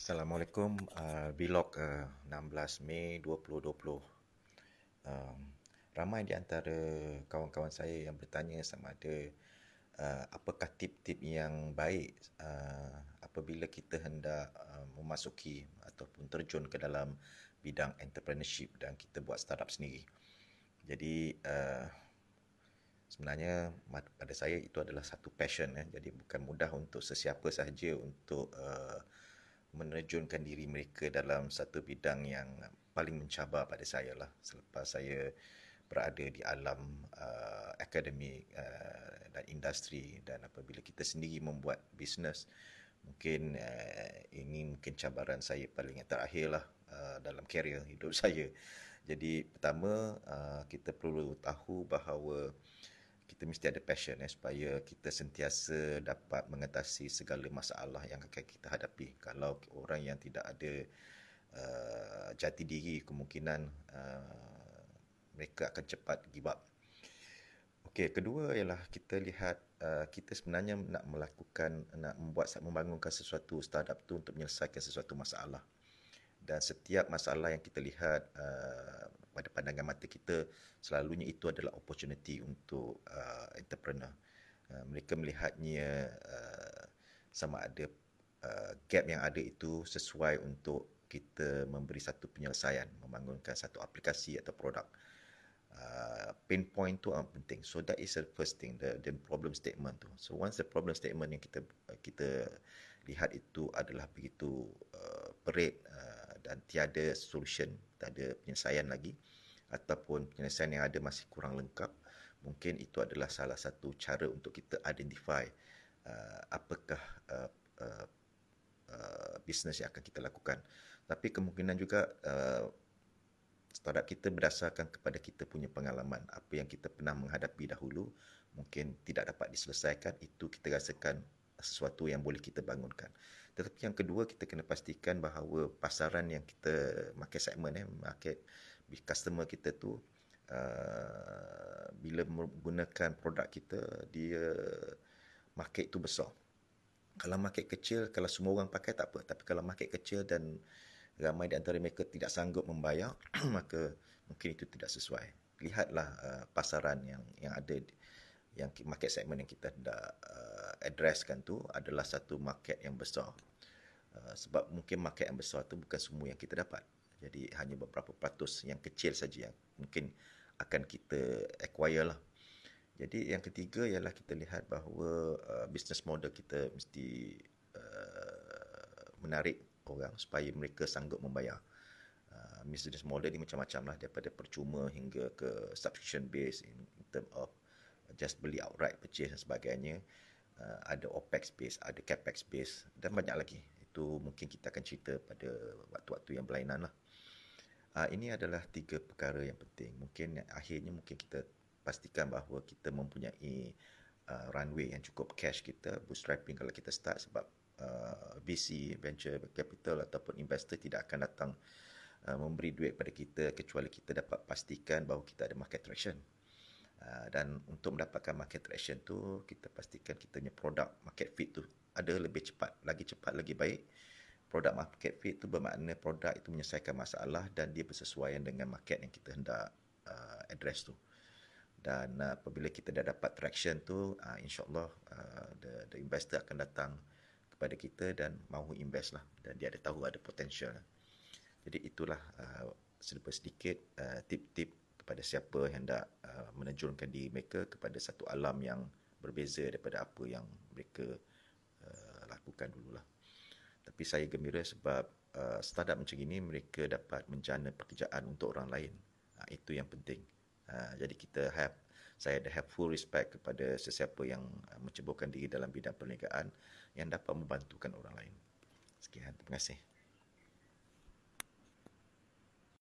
Assalamualaikum. Uh, vlog uh, 16 Mei 2020. Um, ramai di antara kawan-kawan saya yang bertanya sama ada uh, apakah tip-tip yang baik uh, apabila kita hendak uh, memasuki ataupun terjun ke dalam bidang entrepreneurship dan kita buat startup sendiri. Jadi uh, sebenarnya pada saya itu adalah satu passion eh. jadi bukan mudah untuk sesiapa sahaja untuk uh, menerjunkan diri mereka dalam satu bidang yang paling mencabar pada saya lah. Selepas saya berada di alam uh, akademik uh, dan industri dan apabila kita sendiri membuat bisnes mungkin uh, ini mungkin cabaran saya paling terakhir lah uh, dalam karier hidup saya. Jadi pertama uh, kita perlu tahu bahawa kita mesti ada passion eh, supaya kita sentiasa dapat mengatasi segala masalah yang akan kita hadapi. Kalau orang yang tidak ada uh, jati diri, kemungkinan uh, mereka akan cepat give up. Okey, kedua ialah kita lihat uh, kita sebenarnya nak melakukan nak membuat membangunkan sesuatu startup tu untuk menyelesaikan sesuatu masalah. Dan setiap masalah yang kita lihat uh, pada pandangan mata kita selalunya itu adalah opportunity untuk uh, entrepreneur. Uh, mereka melihatnya uh, sama ada uh, gap yang ada itu sesuai untuk kita memberi satu penyelesaian, membangunkan satu aplikasi atau produk. Uh, pain point tu yang penting. So that is the first thing, the, the problem statement tu. So once the problem statement yang kita kita lihat itu adalah begitu uh, perit uh, dan tiada solution, tak ada penyelesaian lagi ataupun penyelesaian yang ada masih kurang lengkap, mungkin itu adalah salah satu cara untuk kita identify uh, apakah uh, uh, uh, bisnes yang akan kita lakukan. Tapi kemungkinan juga uh, startup kita berdasarkan kepada kita punya pengalaman, apa yang kita pernah menghadapi dahulu, mungkin tidak dapat diselesaikan, itu kita rasakan sesuatu yang boleh kita bangunkan. Tetapi yang kedua kita kena pastikan bahawa pasaran yang kita market segment eh market customer kita tu uh, bila menggunakan produk kita dia market tu besar. Kalau market kecil kalau semua orang pakai tak apa tapi kalau market kecil dan ramai di antara mereka tidak sanggup membayar maka mungkin itu tidak sesuai. Lihatlah uh, pasaran yang yang ada yang market segment yang kita hendak uh, addresskan tu adalah satu market yang besar. Uh, sebab mungkin market yang besar tu bukan semua yang kita dapat. Jadi hanya beberapa peratus yang kecil saja yang mungkin akan kita acquire lah. Jadi yang ketiga ialah kita lihat bahawa uh, business model kita mesti uh, menarik orang supaya mereka sanggup membayar. Uh, business model ni macam-macam lah daripada percuma hingga ke subscription base in, in term of just beli outright purchase dan sebagainya. Uh, ada OPEX base, ada CAPEX base dan banyak lagi. Itu mungkin kita akan cerita pada waktu-waktu yang berlainan lah. Uh, ini adalah tiga perkara yang penting. Mungkin akhirnya mungkin kita pastikan bahawa kita mempunyai uh, runway yang cukup cash kita bootstrapping kalau kita start sebab uh, VC venture capital ataupun investor tidak akan datang uh, memberi duit pada kita kecuali kita dapat pastikan bahawa kita ada market traction. Uh, dan untuk mendapatkan market traction tu kita pastikan kita punya produk market fit tu ada lebih cepat, lagi cepat lagi baik produk market fit itu bermakna produk itu menyelesaikan masalah dan dia bersesuaian dengan market yang kita hendak uh, address tu. Dan uh, apabila kita dah dapat traction tu, uh, insyaAllah uh, the, the investor akan datang kepada kita dan mahu invest lah. Dan dia ada tahu ada potential. Jadi itulah uh, sedikit uh, tip-tip kepada siapa yang hendak uh, menerjunkan diri mereka kepada satu alam yang berbeza daripada apa yang mereka uh, lakukan dululah. Tapi saya gembira sebab uh, startup macam ini mereka dapat menjana pekerjaan untuk orang lain. Uh, itu yang penting. Uh, jadi kita have saya ada have full respect kepada sesiapa yang uh, menceburkan diri dalam bidang perniagaan yang dapat membantukan orang lain. Sekian, terima kasih.